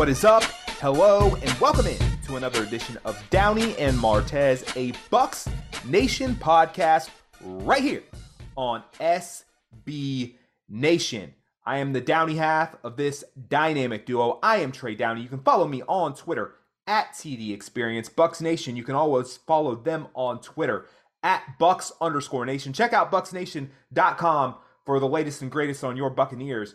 What is up? Hello, and welcome in to another edition of Downey and Martez, a Bucs Nation podcast right here on SB Nation. I am the Downey half of this dynamic duo. I am Trey Downey. You can follow me on Twitter at TD Experience. Bucs Nation, you can always follow them on Twitter at Bucs underscore Nation. Check out BucsNation.com for the latest and greatest on your Buccaneers.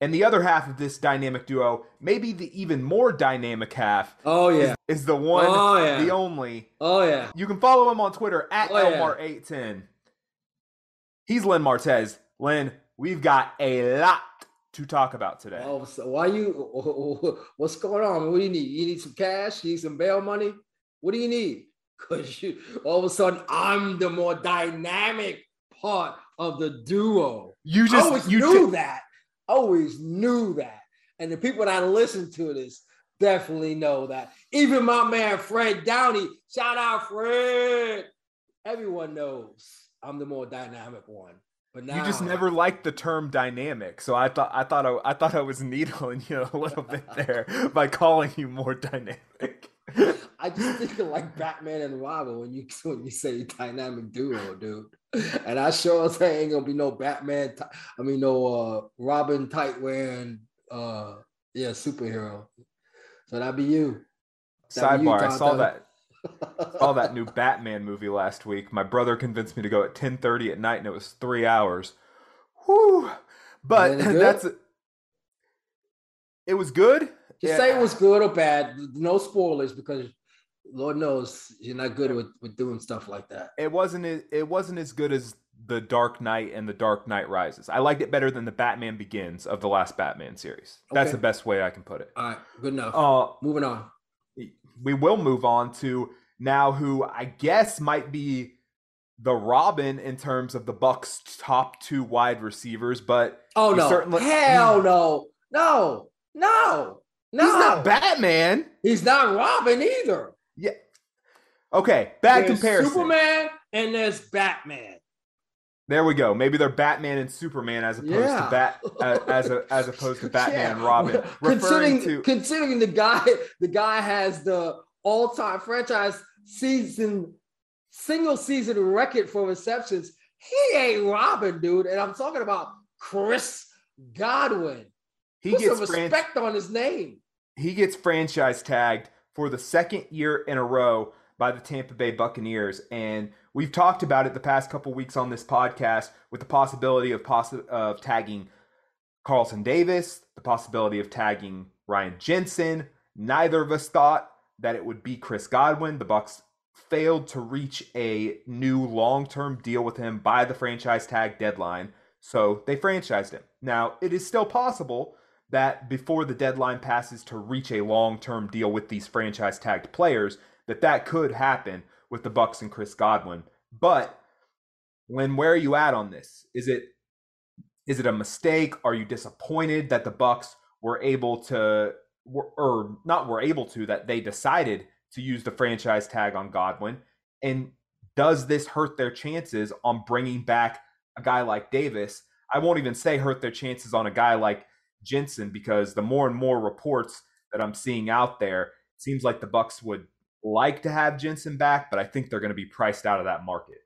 And the other half of this dynamic duo, maybe the even more dynamic half, Oh yeah. is, is the one, Oh, yeah. the only. Oh yeah. You can follow him on Twitter at Oh, yeah. LMart810. He's Len Martez. Len, we've got a lot to talk about today. Oh, so why you? What's going on? What do you need? You need some cash? You need some bail money? What do you need? Because you all of a sudden I'm the more dynamic part of the duo. you just you knew ta- that. Always knew that. And the people that listen to this definitely know that. Even my man Fred Downey, shout out Fred. Everyone knows I'm the more dynamic one. But now You just never liked the term dynamic, so I thought I thought I, I thought I was needling you a little bit there by calling you more dynamic. I just think of like Batman and Robin when you when you say dynamic duo, dude. And I sure as hell ain't gonna be no Batman. I mean, no uh Robin tight wearing uh yeah superhero. So that'd be you. That'd be you, Sidebar: I saw that saw that new Batman movie last week. My brother convinced me to go at ten thirty at night, and it was three hours. Whew. But that's it was good. Just Yeah. say it was good or bad. No spoilers because Lord knows you're not good with, with doing stuff like that. it wasn't as- it wasn't as good as the Dark Knight and the Dark Knight Rises. I liked it better than the Batman Begins of the last Batman series. That's Okay. the best way I can put it. All right, good enough. Uh, Moving on. we will move on to now who I guess might be the Robin in terms of the Bucs' top two wide receivers, but Oh no! certainly- Hell no! No! No! No! he's not Batman. He's not Robin either. Yeah. Okay, bad There's comparison. Superman and there's Batman. There we go. Maybe they're Batman and Superman as opposed Yeah. to Bat uh, as a, as opposed to Batman Yeah. and Robin. Referring Considering to considering the guy, the guy has the all-time franchise season single season record for receptions. He ain't Robin, dude. And I'm talking about Chris Godwin. he Put some gets fran- respect on his name. he gets franchise tagged for the second year in a row by the Tampa Bay Buccaneers, and we've talked about it the past couple weeks on this podcast with the possibility of of tagging Carlton Davis, the possibility of tagging Ryan Jensen. Neither of us thought that it would be Chris Godwin. The Bucs failed to reach a new long-term deal with him by the franchise tag deadline, so they franchised him. Now, it is still possible that before the deadline passes to reach a long-term deal with these franchise tagged players that that could happen with the Bucs and Chris Godwin. But when where are you at on this? Is it is it a mistake? Are you disappointed that the Bucs were able to or not were able to that they decided to use the franchise tag on Godwin? And does this hurt their chances on bringing back a guy like Davis? I won't even say hurt their chances on a guy like Jensen because the more and more reports that I'm seeing out there, it seems like the Bucs would like to have Jensen back, but I think they're going to be priced out of that market.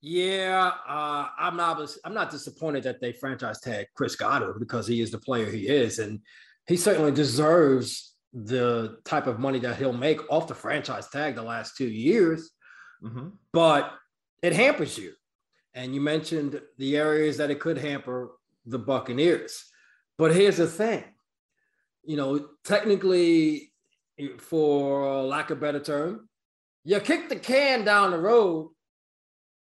Yeah, uh, I'm not. I'm not disappointed that they franchise tag Chris Godwin because he is the player he is, and he certainly deserves the type of money that he'll make off the franchise tag the last two years. Mm-hmm. But it hampers you, and you mentioned the areas that it could hamper the Buccaneers. But here's the thing, you know, technically, for lack of a better term, you kick the can down the road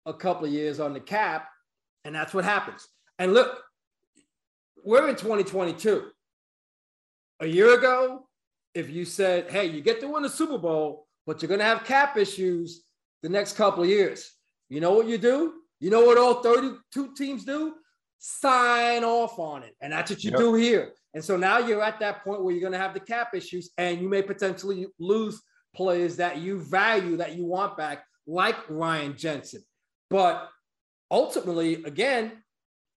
a couple of years on the cap, and that's what happens. And look, we're in 2022. A year ago, if you said, hey, you get to win the Super Bowl, but you're going to have cap issues the next couple of years, you know what you do? You know what all 32 teams do? Sign off on it. And that's what you Yep. do here. And so now you're at that point where you're going to have the cap issues and you may potentially lose players that you value, that you want back, like Ryan Jensen. But ultimately, again,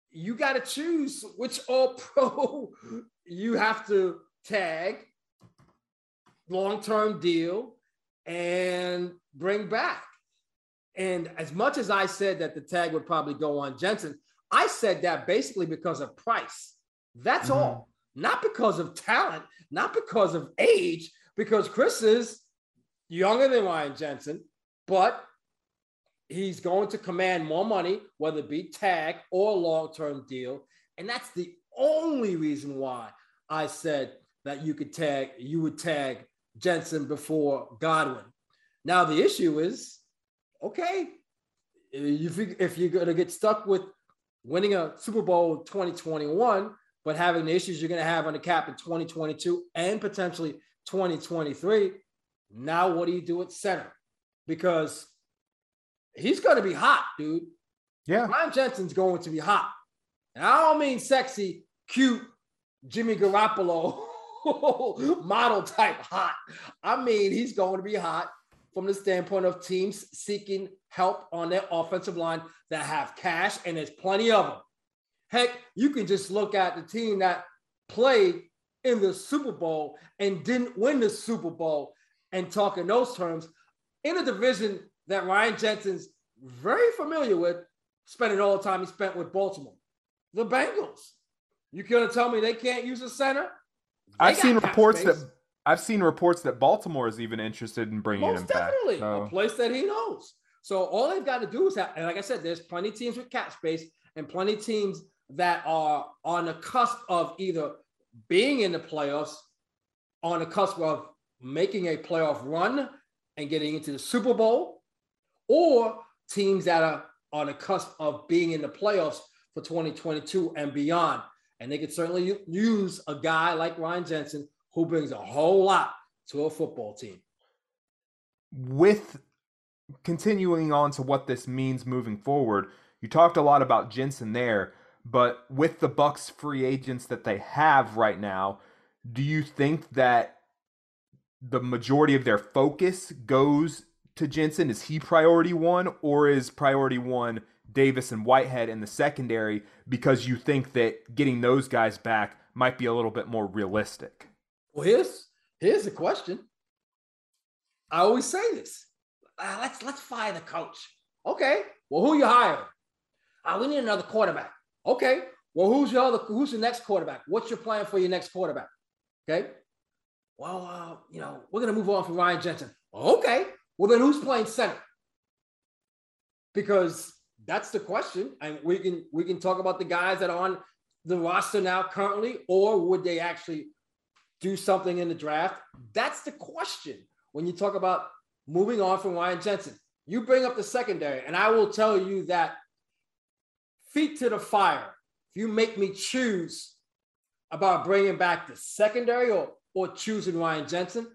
you got to choose which all pro you have to tag, long term deal, and bring back. And as much as I said that the tag would probably go on Jensen, I said that basically because of price. That's mm-hmm. all. Not because of talent, not because of age, because Chris is younger than Ryan Jensen, but he's going to command more money, whether it be tag or long term deal. And that's the only reason why I said that you could tag, you would tag Jensen before Godwin. Now, the issue is okay, if, you, if you're going to get stuck with winning a Super Bowl 2021, but having the issues you're going to have on the cap in 2022 and potentially 2023, now what do you do at center? Because he's going to be hot, dude. Yeah. Ryan Jensen's going to be hot. And I don't mean sexy, cute Jimmy Garoppolo model type hot. I mean, he's going to be hot from the standpoint of teams seeking help on their offensive line that have cash, and there's plenty of them. Heck, you can just look at the team that played in the Super Bowl and didn't win the Super Bowl and talk in those terms in a division that Ryan Jensen's very familiar with, spending all the time he spent with Baltimore. The Bengals. You gonna tell me they can't use a center? They I've seen reports space. that I've seen reports that Baltimore is even interested in bringing Most him definitely, back. So. a place that he knows. So all they've got to do is have, and like I said, there's plenty of teams with cap space and plenty of teams that are on the cusp of either being in the playoffs, on the cusp of making a playoff run and getting into the Super Bowl, or teams that are on the cusp of being in the playoffs for 2022 and beyond. And they could certainly use a guy like Ryan Jensen who brings a whole lot to a football team. With continuing on to what this means moving forward, you talked a lot about Jensen there, but with the Bucs free agents that they have right now, do you think that the majority of their focus goes to Jensen? Is he priority one, or is priority one Davis and Whitehead in the secondary because you think that getting those guys back might be a little bit more realistic? Well, here's here's the question. I always say this. Uh, let's let's fire the coach. Okay. Well, who you hiring? Uh, we need another quarterback. Okay. Well, who's your other, who's the next quarterback? What's your plan for your next quarterback? Okay. Well, uh, you know, we're gonna move on from Ryan Jensen. Okay. Well, then who's playing center? Because that's the question. And we can we can talk about the guys that are on the roster now currently, or would they actually do something in the draft? That's the question when you talk about moving on from Ryan Jensen. You bring up the secondary, and I will tell you that feet to the fire. If you make me choose about bringing back the secondary or, or choosing Ryan Jensen,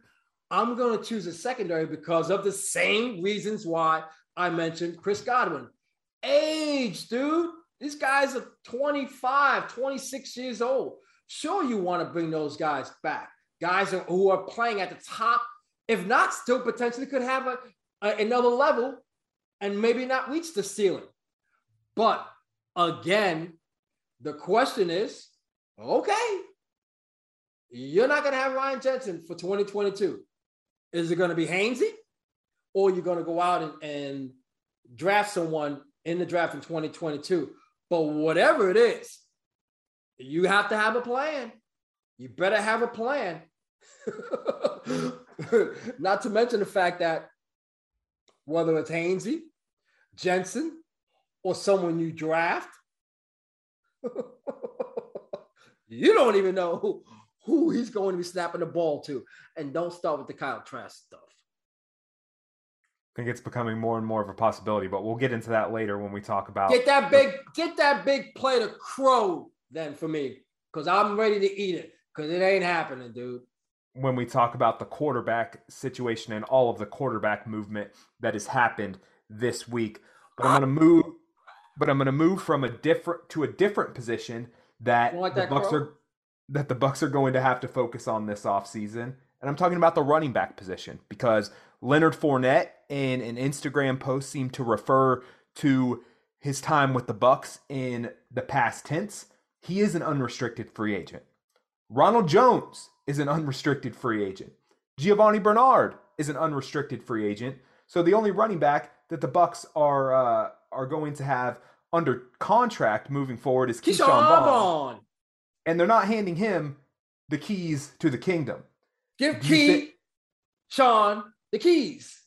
I'm going to choose the secondary because of the same reasons why I mentioned Chris Godwin. Age, dude. These guys are 25, 26 years old. Sure, you want to bring those guys back. Guys who are playing at the top, if not, still potentially could have a, a another level and maybe not reach the ceiling. But again, the question is okay, you're not going to have Ryan Jensen for 2022. Is it going to be Hainsey? Or you're going to go out and, and draft someone in the draft in 2022? But whatever it is, you have to have a plan. You better have a plan. Not to mention the fact that whether it's Hainsey, Jensen, or someone you draft, you don't even know who, who he's going to be snapping the ball to. And don't start with the Kyle Trask stuff. I think it's becoming more and more of a possibility, but we'll get into that later when we talk about get that big get that big plate of crow then for me because I'm ready to eat it because it ain't happening, dude. When we talk about the quarterback situation and all of the quarterback movement that has happened this week, but I'm going to move. But I'm going to move from a different to a different position that the that Bucs crow? are that the Bucs are going to have to focus on this offseason. And I'm talking about the running back position because Leonard Fournette in an Instagram post seemed to refer to his time with the Bucs in the past tense. He is an unrestricted free agent. Ronald Jones is an unrestricted free agent. Giovanni Bernard is an unrestricted free agent. So the only running back that the Bucs are uh, are going to have under contract moving forward is Ke'Shawn, Vaughn. Vaughn. And they're not handing him the keys to the kingdom. Give Key th- Sean the keys.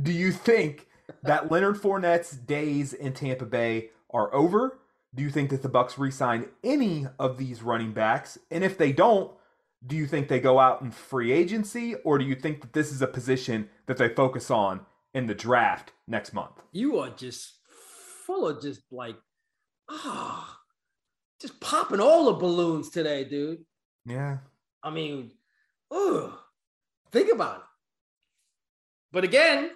Do you think that Leonard Fournette's days in Tampa Bay are over? Do you think that the Bucs re-sign any of these running backs? And if they don't, do you think they go out in free agency or do you think that this is a position that they focus on in the draft next month? You are just full of just like ah oh, just popping all the balloons today, dude. Yeah. I mean, ugh, think about it. But again,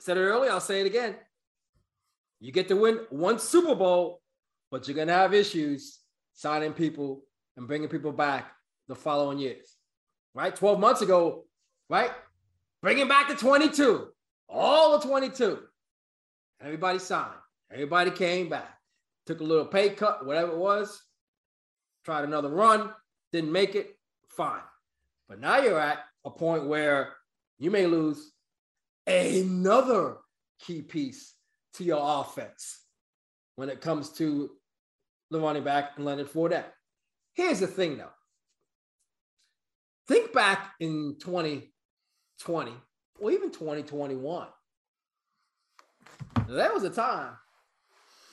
said it earlier, I'll say it again. You get to win one Super Bowl, but you're gonna have issues signing people and bringing people back the following years, right? 12 months ago, right? Bringing back the 22, all the 22. Everybody signed. Everybody came back, took a little pay cut, whatever it was, tried another run, didn't make it, fine. But now you're at a point where you may lose another key piece to your offense when it comes to the running back and Leonard Fournette. Here's the thing though. Think back in 2020 or even 2021. That was a time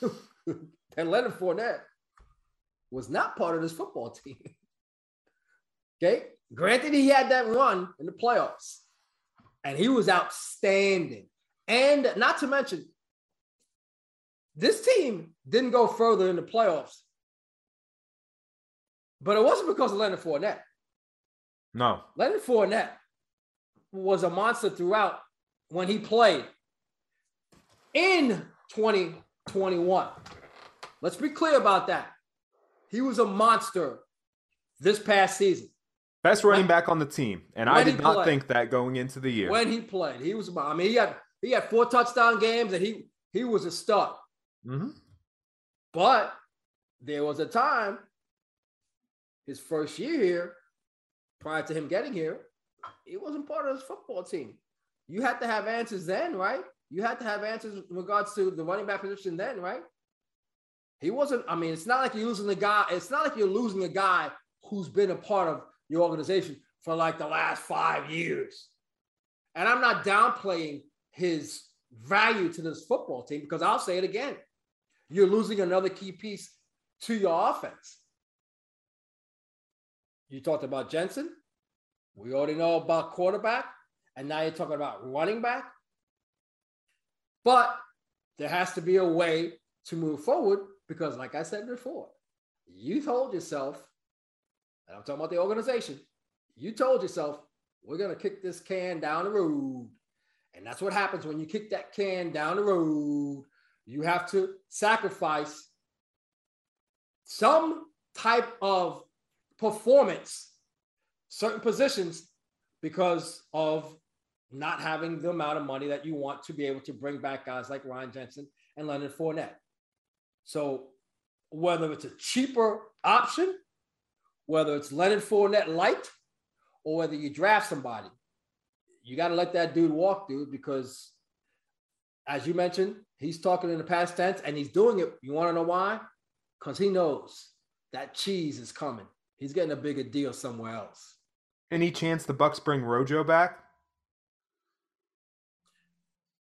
that Leonard Fournette was not part of this football team. okay. Granted, he had that run in the playoffs and he was outstanding. And not to mention, this team didn't go further in the playoffs, but it wasn't because of Leonard Fournette. No. Leonard Fournette was a monster throughout when he played in 2021. Let's be clear about that. He was a monster this past season. Best running when, back on the team, and I did not played, think that going into the year. When he played, he was. I mean, he had he had four touchdown games, and he he was a stud. Mm-hmm. But there was a time, his first year here, prior to him getting here, he wasn't part of his football team. You had to have answers then, right? You had to have answers in regards to the running back position then, right? He wasn't. I mean, it's not like you're losing a guy. It's not like you're losing a guy who's been a part of your organization for like the last five years. And I'm not downplaying his value to this football team because I'll say it again. You're losing another key piece to your offense. You talked about Jensen. We already know about quarterback. And now you're talking about running back. But there has to be a way to move forward because, like I said before, you told yourself, and I'm talking about the organization, you told yourself, we're going to kick this can down the road. And that's what happens when you kick that can down the road. You have to sacrifice some type of performance, certain positions, because of not having the amount of money that you want to be able to bring back guys like Ryan Jensen and Leonard Fournette. So whether it's a cheaper option, whether it's Leonard Fournette light, or whether you draft somebody, you got to let that dude walk, dude, because as you mentioned, he's talking in the past tense and he's doing it. You want to know why? Because he knows that cheese is coming. He's getting a bigger deal somewhere else. Any chance the Bucs bring Rojo back?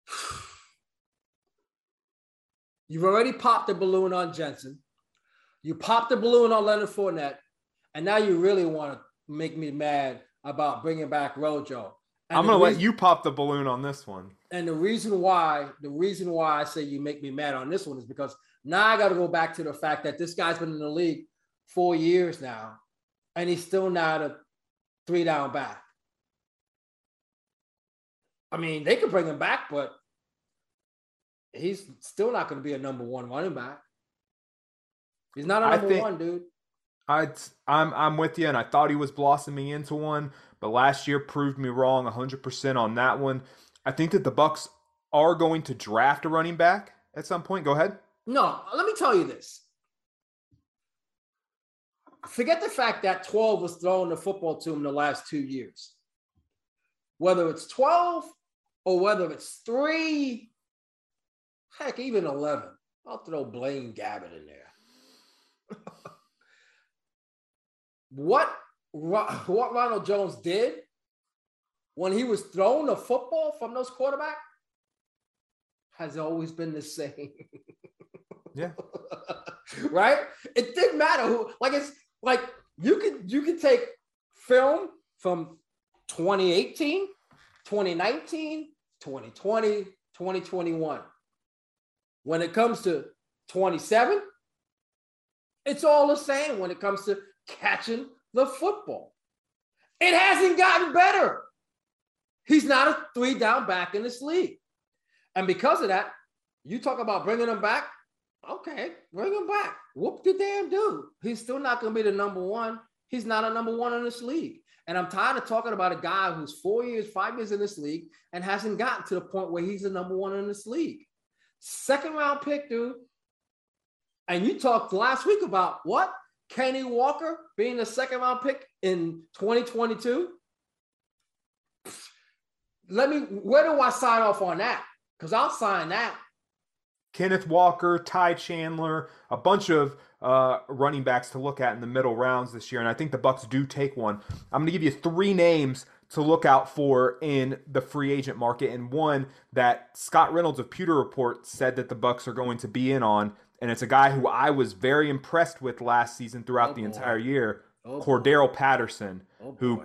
You've already popped the balloon on Jensen. You popped the balloon on Leonard Fournette, and now you really want to make me mad about bringing back Rojo. And I'm going to let you pop the balloon on this one. And the reason why, the reason why I say you make me mad on this one is because now I got to go back to the fact that this guy's been in the league four years now, and he's still not a three down back. I mean, they could bring him back, but he's still not going to be a number one running back. He's not a number think, one, dude. I I'm I'm with you, and I thought he was blossoming into one, but last year proved me wrong 100% on that one. I think that the Bucs are going to draft a running back at some point. Go ahead. No, let me tell you this. forget the fact that 12 was throwing the football to him the last two years. Whether it's 12 or whether it's three, heck, even 11. I'll throw Blaine Gabbert in there. what, what Ronald Jones did when he was throwing the football from those quarterback has always been the same. Yeah. right? It didn't matter who, like it's like you could you could take film from 2018, 2019, 2020, 2021. When it comes to 27, it's all the same when it comes to catching the football. It hasn't gotten better. He's not a three down back in this league. And because of that, you talk about bringing him back. Okay, bring him back. Whoop the damn dude. He's still not going to be the number one. He's not a number one in this league. And I'm tired of talking about a guy who's four years, five years in this league and hasn't gotten to the point where he's the number one in this league. Second round pick, dude. And you talked last week about what? Kenny Walker being the second round pick in 2022. Let me, where do I sign off on that? Because I'll sign that. Kenneth Walker, Ty Chandler, a bunch of uh, running backs to look at in the middle rounds this year, and I think the Bucs do take one. I'm going to give you three names to look out for in the free agent market, and one that Scott Reynolds of Pewter Report said that the Bucs are going to be in on, and it's a guy who I was very impressed with last season throughout oh, the entire year, oh, Cordarrelle Patterson, oh, who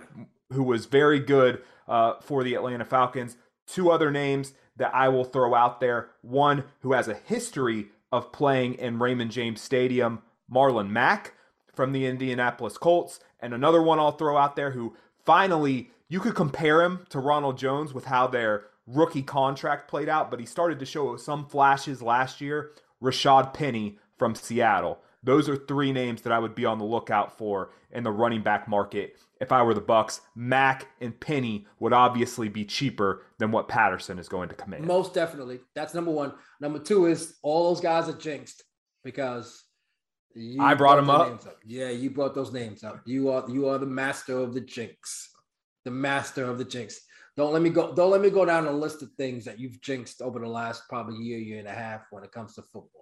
who was very good uh, for the Atlanta Falcons. Two other names that I will throw out there. One who has a history of playing in Raymond James Stadium, Marlon Mack from the Indianapolis Colts. And another one I'll throw out there who finally you could compare him to Ronald Jones with how their rookie contract played out, but he started to show some flashes last year. Rashaad Penny from Seattle. Those are three names that I would be on the lookout for in the running back market. If I were the Bucs, Mack and Penny would obviously be cheaper than what Patterson is going to command. Most definitely. That's number one. Number two is all those guys are jinxed because I brought, them up. up. Yeah, you brought those names up. You are you are the master of the jinx. The master of the jinx. Don't let me go. Don't let me go down a list of things that you've jinxed over the last probably year, year and a half when it comes to football.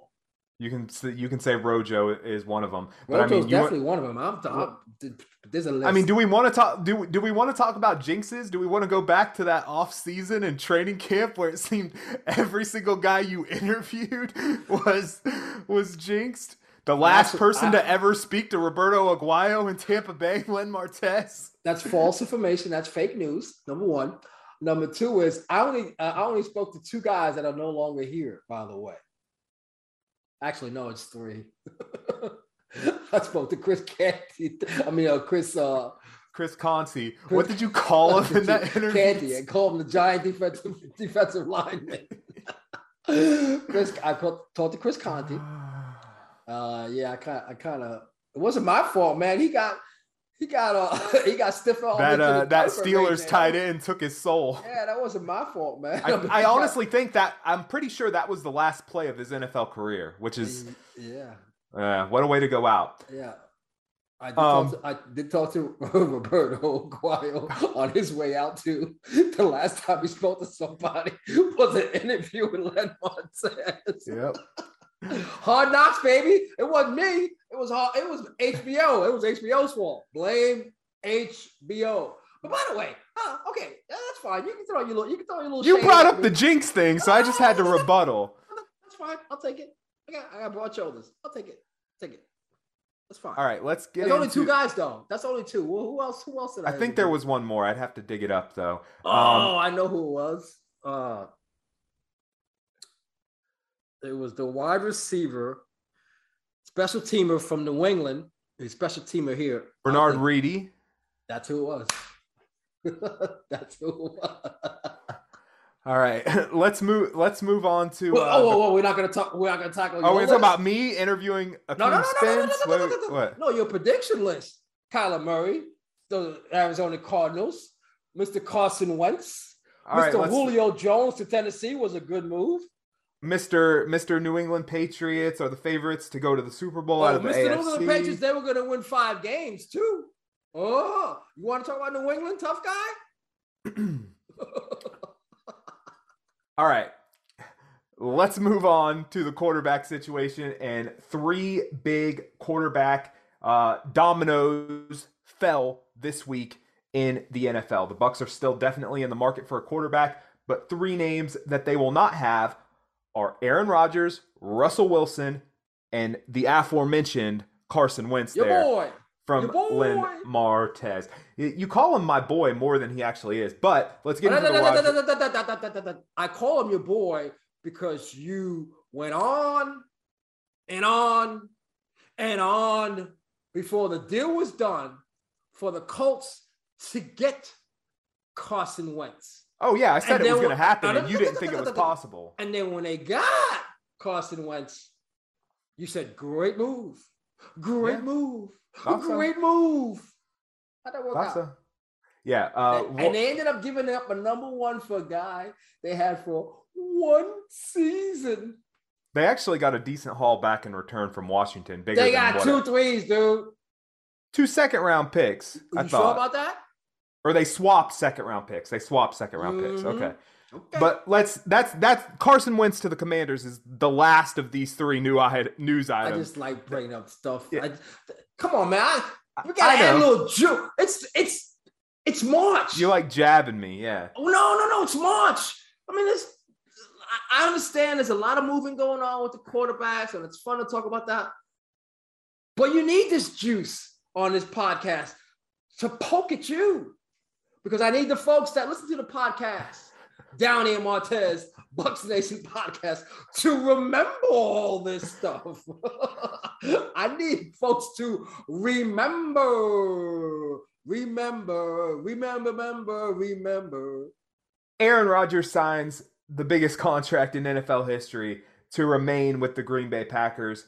You can you can say Rojo is one of them. But Rojo's I mean, definitely want, one of them. I'm, I'm, there's a list. I mean, do we want to talk? Do do we want to talk about jinxes? Do we want to go back to that off season and training camp where it seemed every single guy you interviewed was was jinxed? The last that's, person I, to ever speak to Roberto Aguayo in Tampa Bay, Len Martez. That's false information. That's fake news. Number one. Number two is I only uh, I only spoke to two guys that are no longer here. By the way. Actually, no, it's three. I spoke to Chris Canty. I mean, uh, Chris. Uh, Chris Conte. What did you call him in that interview? Canty. I called him the giant defensive defensive lineman. Chris, I called, talked to Chris Conte. Uh, yeah, I kind, I kind of. It wasn't my fault, man. He got he got uh he got stiff on that uh that Steelers tight end took his soul. Yeah, that wasn't my fault, man. I, I honestly think that I'm pretty sure that was the last play of his NFL career, which is yeah. Uh, what a way to go out. Yeah. I did, um, talk to, I did talk to Roberto Aguayo on his way out too. The last time he spoke to somebody was an interview with Len Martez. Yep. Hard Knocks, baby. It wasn't me. It was hard. It was HBO. It was HBO's fault. Blame HBO. But by the way, uh, okay, that's fine. You can throw your little. You can throw your little. You brought up the jinx thing, so I just had to rebuttal. That's fine. I'll take it. I got. I got broad shoulders. I'll take it. Take it. That's fine. All right, let's get. It. There's into... only two guys though. That's only two. Well, who else? Who else did I? I think there was one more. I'd have to dig it up though. Oh, um, I know who it was. Uh, it was the wide receiver, special teamer from New England, a special teamer here. Bernard Reedy. That's who it was. That's who it was. All right, let's move. Let's move on to. Well, uh, oh, oh, oh, we're not gonna talk. We're not gonna talk. Oh, we're talking about me interviewing a no, no, no, Spence. No, no, no, no, What? No, your prediction list: Kyler Murray, the Arizona Cardinals, Mr. Carson Wentz, All Mr. Right, Julio Jones to Tennessee was a good move. Mr. Mr. New England Patriots are the favorites to go to the Super Bowl Oh, out of the Mr. New England Patriots, they were going to win five games too. Oh, you want to talk about New England, tough guy? All right. Let's move on to the quarterback situation. And three big quarterback uh, dominoes fell this week in the NFL. The Bucs are still definitely in the market for a quarterback, but three names that they will not have are Aaron Rodgers, Russell Wilson, and the aforementioned Carson Wentz Your there boy. from. Len Martez. You- call him my boy more than he actually is, but let's get into the I call him your boy because you went on and on and on before the deal was done for the Colts to get Carson Wentz. Oh yeah, I said And it was going to happen, and you didn't think it was possible. And then when they got Carson Wentz, you said, great move. Great Yeah. move. Thought so. Great move. How'd that work Thought out? so. Yeah, uh, and, and they ended up giving up a number one for a guy they had for one season. they actually got a decent haul back in return from Washington. Bigger They got two threes, dude. two second round picks. Are You I sure thought, about that? Or they swapped second round picks. They swapped second round picks. Mhm. Okay, Okay. but let's that's that's Carson Wentz to the Commanders is the last of these three new i- news items. I just like bringing up stuff. Yeah. I- come on, man. I, we gotta add a little juice. It's it's it's March. You're like jabbing me, yeah. Oh, no, no, no, it's March. I mean, it's I understand there's a lot of moving going on with the quarterbacks, and it's fun to talk about that. But you need this juice on this podcast to poke at you. Because I need the folks that listen to the podcast, Downey and Martez, Bucs Nation podcast, to remember all this stuff. I need folks to remember, remember, remember, remember, remember. Aaron Rodgers signs the biggest contract in NFL history to remain with the Green Bay Packers.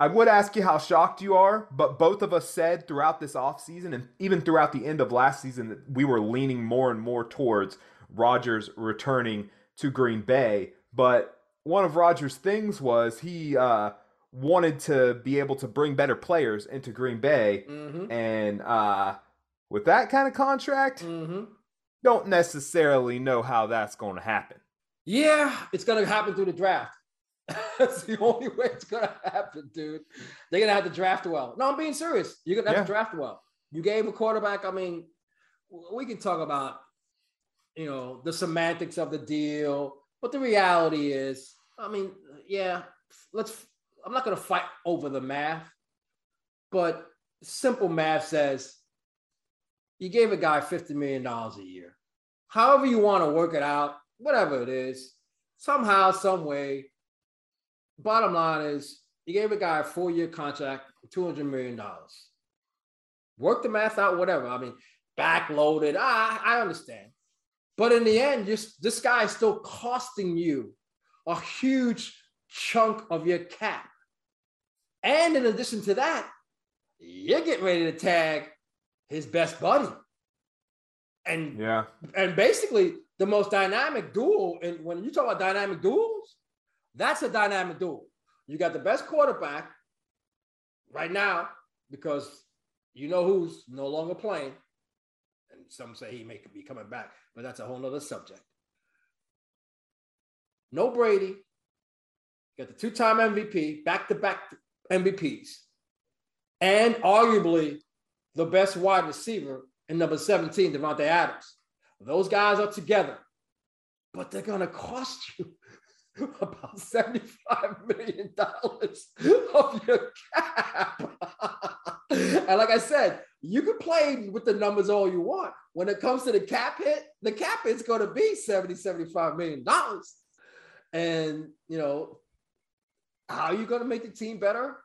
I would ask you how shocked you are, but both of us said throughout this offseason and even throughout the end of last season that we were leaning more and more towards Rodgers returning to Green Bay. But one of Rodgers' things was he uh, wanted to be able to bring better players into Green Bay. Mm-hmm. And uh, with that kind of contract, Mm-hmm. don't necessarily know how that's going to happen. Yeah, it's gonna happen through the draft. That's the only way it's gonna happen, dude. They're gonna have to draft well. No, I'm being serious. You're gonna have to draft well. You gave a quarterback. I mean, we can talk about, you know, the semantics of the deal, but the reality is, I mean, yeah, let's. I'm not gonna fight over the math, but simple math says you gave a guy $50 million a year. However, you want to work it out, whatever it is, somehow, some way. Bottom line is you gave a guy a four-year contract, $200 million. Work the math out, whatever. I mean, backloaded. I, I understand. But in the end, just this guy is still costing you a huge chunk of your cap. And in addition to that, you're getting ready to tag his best buddy. And Yeah. and basically the most dynamic duel. And when you talk about dynamic duels, that's a dynamic duel. You got the best quarterback right now because you know who's no longer playing. And some say he may be coming back, but that's a whole nother subject. No Brady. Got the two-time MVP, back-to-back MVPs, and arguably the best wide receiver in number 17, Davante Adams. Those guys are together, but they're going to cost you about $75 million of your cap. and like I said, you can play with the numbers all you want. When it comes to the cap hit, the cap hit's going to be 70, 75 million dollars. And, you know, how are you going to make the team better?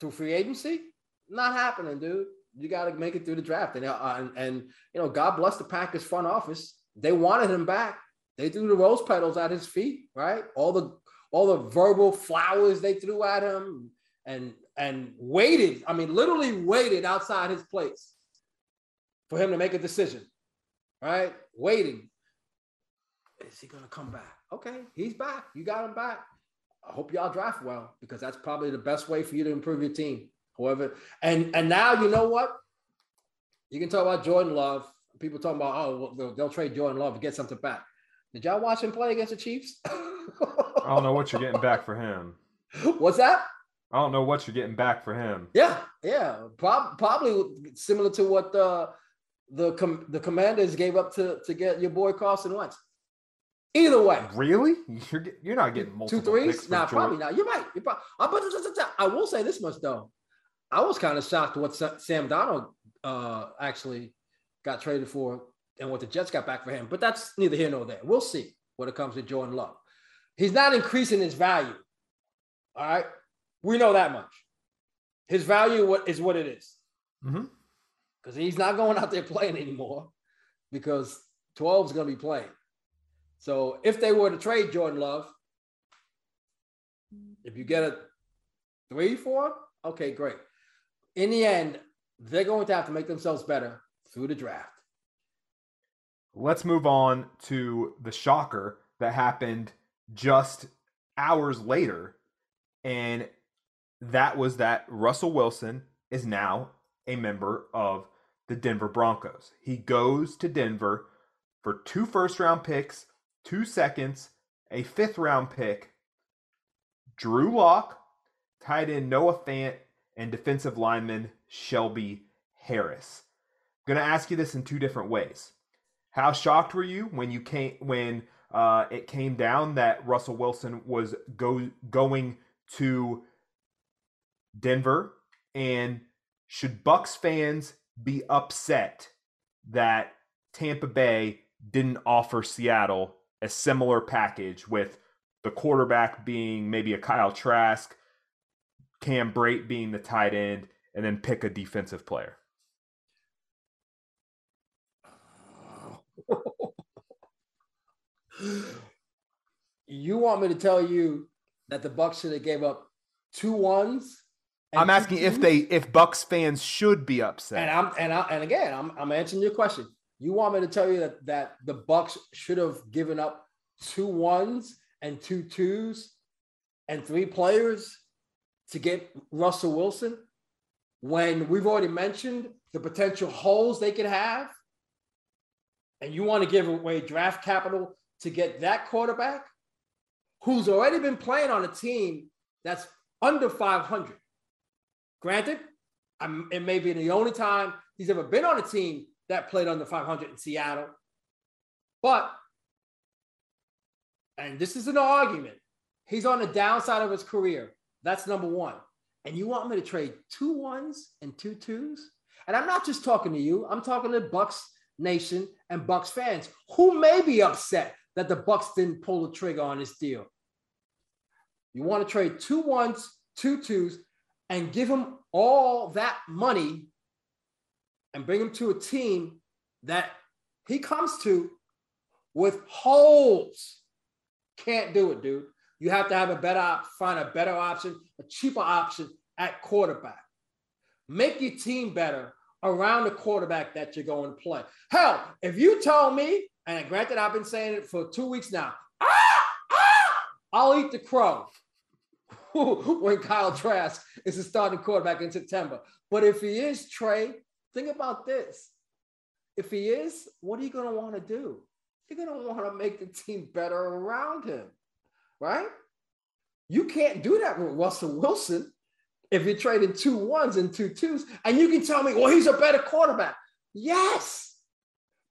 Through free agency? Not happening, dude. You got to make it through the draft. And, uh, and, and, you know, God bless the Packers front office. They wanted him back. They threw the rose petals at his feet, right? All the all the verbal flowers they threw at him and and waited. I mean, literally waited outside his place for him to make a decision, right? Waiting. is he gonna come back? Okay, he's back. You got him back. I hope y'all draft well because that's probably the best way for you to improve your team. However, and and now you know what? You can talk about Jordan Love. People talking about oh they'll, they'll trade Jordan Love get something back. Did y'all watch him play against the Chiefs? I don't know what you're getting back for him. What's that? I don't know what you're getting back for him. Yeah, yeah, Prob- probably similar to what the the com- the Commanders gave up to to get your boy Carson Wentz. Either way, really, you're you're not getting multiple two threes. Nah, probably not. You're right. You're probably, I will say this much though. I was kind of shocked what Sam Darnold uh, actually got traded for and what the Jets got back for him. But that's neither here nor there. We'll see when it comes to Jordan Love. He's not increasing his value. All right. We know that much. His value what is what it is. Because mm-hmm. he's not going out there playing anymore because 12 is going to be playing. So if they were to trade Jordan Love, if you get a three for him, okay, great. In the end, they're going to have to make themselves better through the draft. Let's move on to the shocker that happened just hours later. And that was that Russell Wilson is now a member of the Denver Broncos. He goes to Denver for two first round picks, two seconds, a fifth round pick, Drew Lock, tight end Noah Fant, and defensive lineman Shelby Harris. I'm gonna ask you this in two different ways. How shocked were you when you came when uh, it came down that Russell Wilson was go going to Denver, and should Bucs fans be upset that Tampa Bay didn't offer Seattle a similar package with the quarterback being maybe a Kyle Trask, Cam Brate being the tight end, and then pick a defensive player? You want me to tell you that the Bucs should have gave up two ones I'm asking if they if Bucs fans should be upset. And I'm and I and again, I'm I'm answering your question. You want me to tell you that that the Bucs should have given up two ones and two twos and three players to get Russell Wilson when we've already mentioned the potential holes they could have? And you want to give away draft capital to get that quarterback who's already been playing on a team that's under 500. Granted, I'm, it may be the only time he's ever been on a team that played under 500 in Seattle. But, and this is an argument, he's on the downside of his career. That's number one. And you want me to trade two ones and two twos? And I'm not just talking to you, I'm talking to Bucs Nation and Bucs fans who may be upset that the Bucs didn't pull the trigger on this deal. You want to trade two ones, two twos, and give him all that money and bring him to a team that he comes to with holes. Can't do it, dude. You have to have a better find a better option, a cheaper option at quarterback. Make your team better around the quarterback that you're going to play. Hell, if you tell me, and granted, I've been saying it for two weeks now, ah, ah, I'll eat the crow. when Kyle Trask is the starting quarterback in September. But if he is Trey, think about this. If he is, what are you going to want to do? You're going to want to make the team better around him, right? You can't do that with Russell Wilson if you're trading two ones and two twos. And you can tell me, well, he's a better quarterback. Yes.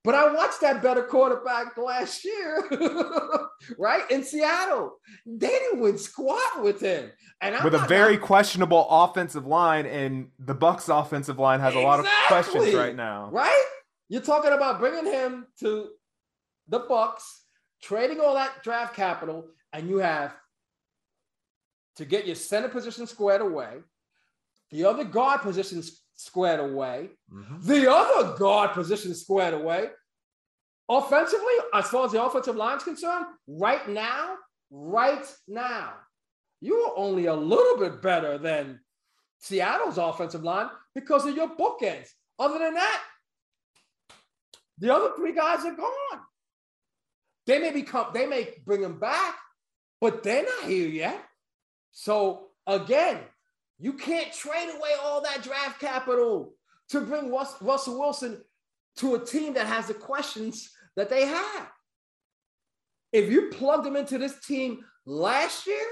But I watched that better quarterback last year, right? In Seattle. They didn't win squat with him. And I'm with a very not... questionable offensive line, and the Bucs offensive line has exactly. a lot of questions right now. Right? You're talking about bringing him to the Bucs, trading all that draft capital, and you have to get your center position squared away, the other guard positions squared away. Mm-hmm. The other guard position squared away. Offensively, as far as the offensive line is concerned, right now, right now, you are only a little bit better than Seattle's offensive line because of your bookends. Other than that, the other three guys are gone. They may become, they may bring them back, but they're not here yet. So again, you can't trade away all that draft capital to bring Russell Wilson to a team that has the questions that they have. If you plugged him into this team last year,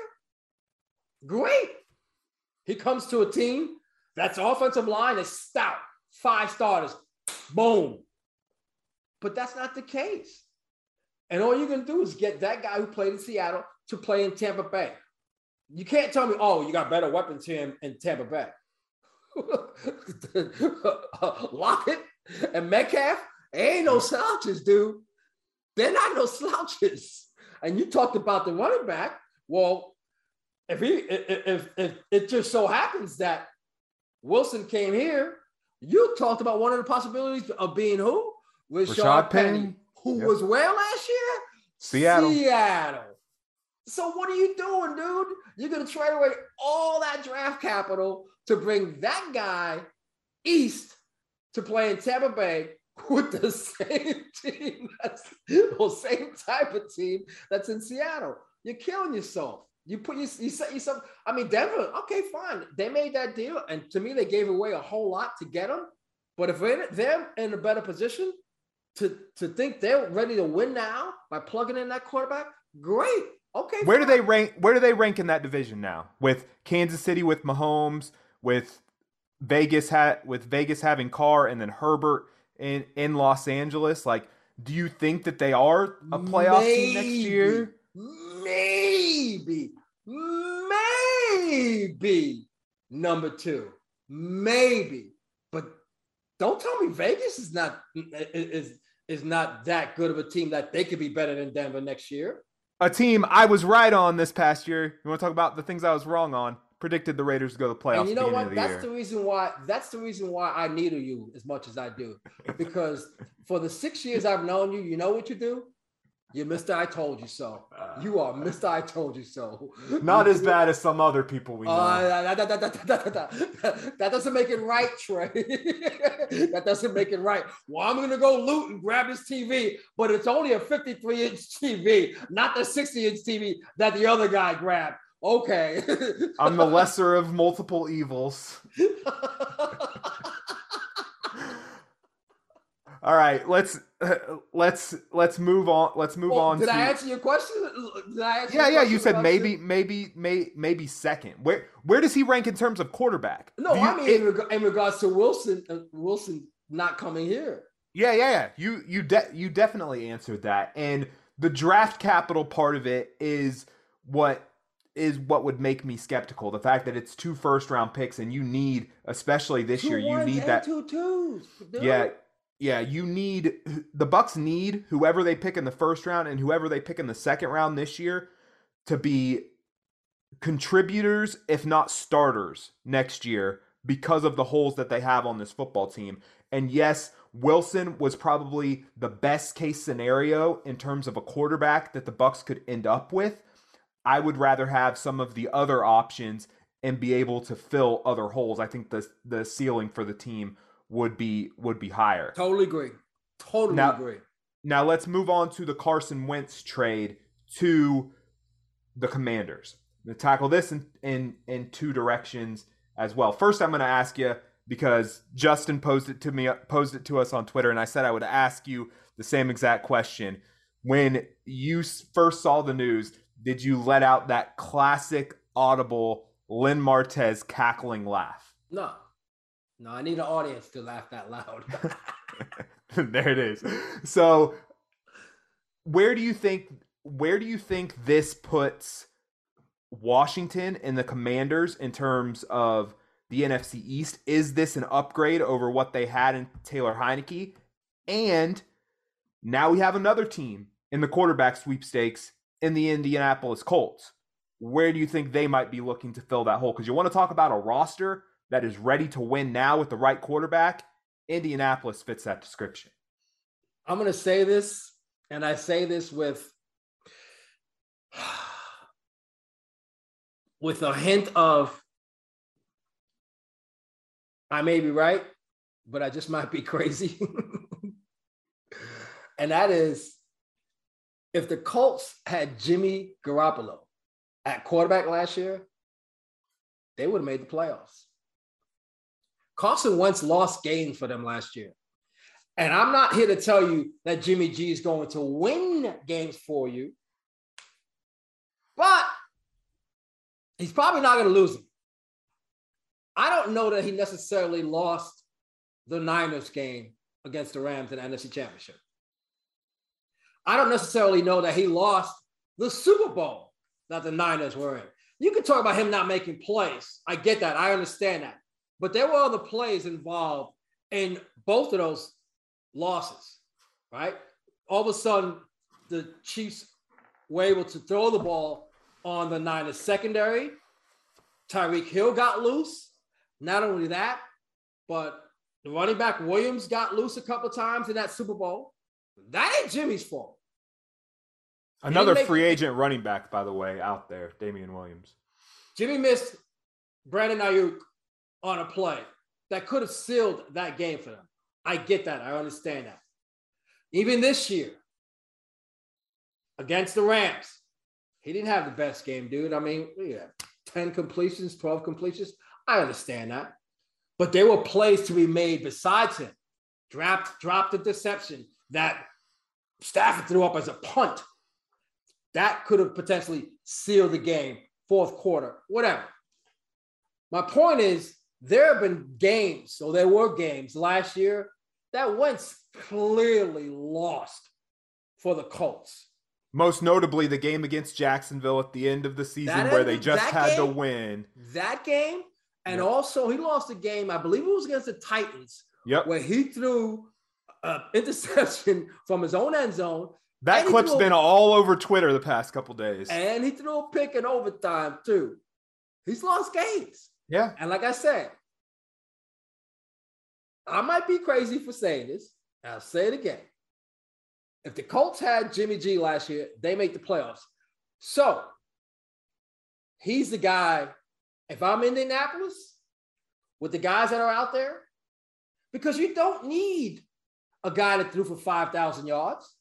great. He comes to a team that's offensive line is stout, five starters, boom. But that's not the case. And all you're going to do is get that guy who played in Seattle to play in Tampa Bay. You can't tell me, oh, you got better weapons here in, in Tampa Bay. Lockett and Metcalf ain't no slouches, dude. They're not no slouches. And you talked about the running back. Well, if he if if, if it just so happens that Wilson came here, you talked about one of the possibilities of being who? Was Rashaad Penny, Penny, who yep. was where last year? Seattle. Seattle. So what are you doing, dude? You're gonna trade away all that draft capital to bring that guy east to play in Tampa Bay with the same team that's the same type of team that's in Seattle. You're killing yourself. You put you, you set yourself. I mean, Denver. Okay, fine. They made that deal, and to me, they gave away a whole lot to get them. But if they're in a better position to to think they're ready to win now by plugging in that quarterback, great. Okay. Where fine. do they rank? Where do they rank in that division now? With Kansas City, with Mahomes, with Vegas hat with Vegas having Carr and then Herbert in in Los Angeles. Like, do you think that they are a playoff maybe, team next year? Maybe, maybe number two, maybe. But don't tell me Vegas is not is is not that good of a team that they could be better than Denver next year. A team I was right on this past year. You want to talk about the things I was wrong on? predicted the Raiders to go to the playoffs. And you know what? The that's year. the reason why. That's the reason why I needle you as much as I do, because for the six years I've known you, you know what you do. You're Mr. I told you so. You are Mr. I told you so. Not as bad as some other people we know. Uh, that, that, that, that, doesn't make it right, Trey. that doesn't make it right. Well, I'm gonna go loot and grab this TV, but it's only a 53 inch TV, not the 60 inch TV that the other guy grabbed. Okay. I'm the lesser of multiple evils. All right, let's let's let's move on. Let's move well, on. Did to... I answer your question? Did I answer yeah, yeah. You said maybe, maybe, maybe, maybe second. Where where does he rank in terms of quarterback? No, you, I mean it, in, reg- in, regards to Wilson. Uh, Wilson not coming here. Yeah, yeah, yeah. You you de- you definitely answered that, and the draft capital part of it is what is what would make me skeptical. The fact that it's two first round picks and you need, especially this two year, you need that two twos. Dude. Yeah, yeah, you need the Bucs need whoever they pick in the first round and whoever they pick in the second round this year to be contributors, if not starters, next year because of the holes that they have on this football team. And yes, Wilson was probably the best case scenario in terms of a quarterback that the Bucs could end up with I would rather have some of the other options and be able to fill other holes. I think the the ceiling for the team would be would be higher. Totally agree. Totally now, agree. Now let's move on to the Carson Wentz trade to the Commanders. I'm gonna tackle this in, in in two directions as well. First, I'm going to ask you because Justin posed it to me posed it to us on Twitter, and I said I would ask you the same exact question when you first saw the news did you let out that classic audible Len Martez cackling laugh? No. No, I need an audience to laugh that loud. there it is. So where do you think where do you think this puts Washington and the Commanders in terms of the NFC East? Is this an upgrade over what they had in Taylor Heinicke? And now we have another team in the quarterback sweepstakes in the Indianapolis Colts. Where do you think they might be looking to fill that hole? Because you want to talk about a roster that is ready to win now with the right quarterback. Indianapolis fits that description. I'm going to say this, and I say this with with a hint of I may be right, but I just might be crazy. and that is if the Colts had Jimmy Garoppolo at quarterback last year, they would have made the playoffs. Carson Wentz lost games for them last year. And I'm not here to tell you that Jimmy G is going to win games for you, but he's probably not going to lose them. I don't know that he necessarily lost the Niners game against the Rams in the NFC Championship. I don't necessarily know that he lost the Super Bowl that the Niners were in. You can talk about him not making plays. I get that. I understand that. But there were other plays involved in both of those losses, right? All of a sudden, the Chiefs were able to throw the ball on the Niners secondary. Tyreek Hill got loose. Not only that, but the running back Williams got loose a couple times in that Super Bowl. That ain't Jimmy's fault. Another make, free agent running back, by the way, out there, Damien Williams. Jimmy missed Brandon Aiyuk on a play that could have sealed that game for them. I get that. I understand that. Even this year, against the Rams, he didn't have the best game, dude. I mean, yeah, 10 completions, 12 completions. I understand that. But there were plays to be made besides him. Dropped, dropped the deception that Stafford threw up as a punt. That could have potentially sealed the game, fourth quarter, whatever. My point is, there have been games, so there were games last year that Wentz clearly lost for the Colts. Most notably, the game against Jacksonville at the end of the season that where they just had game, to win. That game, and yep. also he lost a game, I believe it was against the Titans, yep. where he threw an interception from his own end zone. That clip's a, been all over Twitter the past couple days. And he threw a pick in overtime, too. He's lost games. Yeah. And like I said, I might be crazy for saying this. I'll say it again. If the Colts had Jimmy G last year, they make the playoffs. So he's the guy. If I'm in Indianapolis with the guys that are out there, because you don't need a guy that threw for 5,000 yards,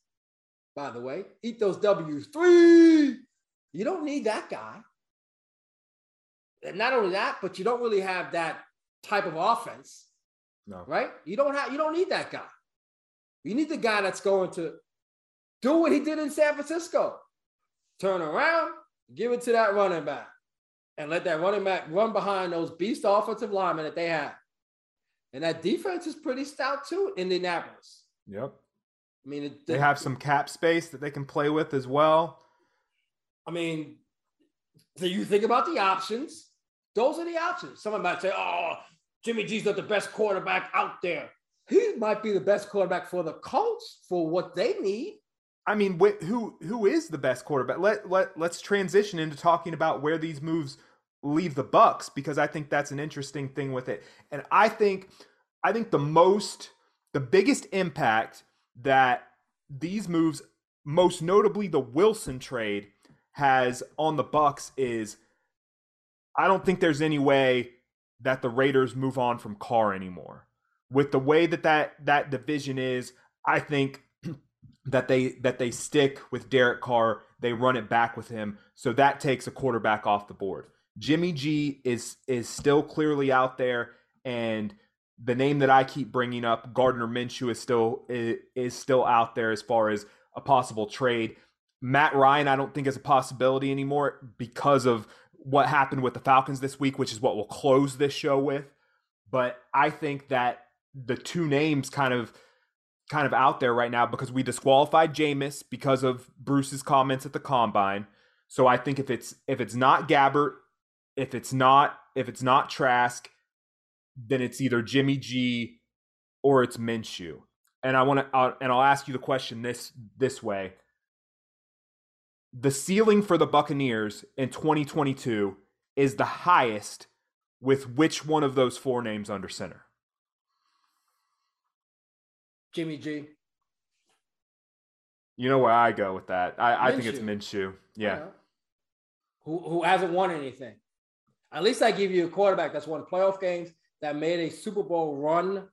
by the way, eat those W's. Three. You don't need that guy. Not only that, but you don't really have that type of offense. No. Right? You don't have you don't need that guy. You need the guy that's going to do what he did in San Francisco. Turn around, give it to that running back, and let that running back run behind those beast offensive linemen that they have. And that defense is pretty stout too, Indianapolis. Yep. I mean, it, they have some cap space that they can play with as well. I mean, so you think about the options. Those are the options. Someone might say, "Oh, Jimmy G's not the best quarterback out there." He might be the best quarterback for the Colts for what they need. I mean, wh- who who is the best quarterback? Let let let's transition into talking about where these moves leave the Bucs because I think that's an interesting thing with it. And I think I think the most the biggest impact that these moves most notably the Wilson trade has on the Bucs is I don't think there's any way that the Raiders move on from Carr anymore. With the way that that, that division is, I think that they that they stick with Derek Carr, they run it back with him, so that takes a quarterback off the board. Jimmy G is is still clearly out there, and the name that I keep bringing up, Gardner Minshew, is still is, is still out there as far as a possible trade. Matt Ryan, I don't think is a possibility anymore because of what happened with the Falcons this week, which is what we'll close this show with. But I think that the two names kind of kind of out there right now because we disqualified Jameis because of Bruce's comments at the combine. So I think if it's if it's not Gabbert, if it's not if it's not Trask, then it's either Jimmy G or it's Minshew. And I want to uh, and I'll ask you the question this this way. The ceiling for the Buccaneers in 2022 is the highest with which one of those four names under center? Jimmy G. You know where I go with that. I, I think it's Minshew. Yeah. Who who hasn't won anything? At least I give you a quarterback that's won playoff games, that made a Super Bowl run,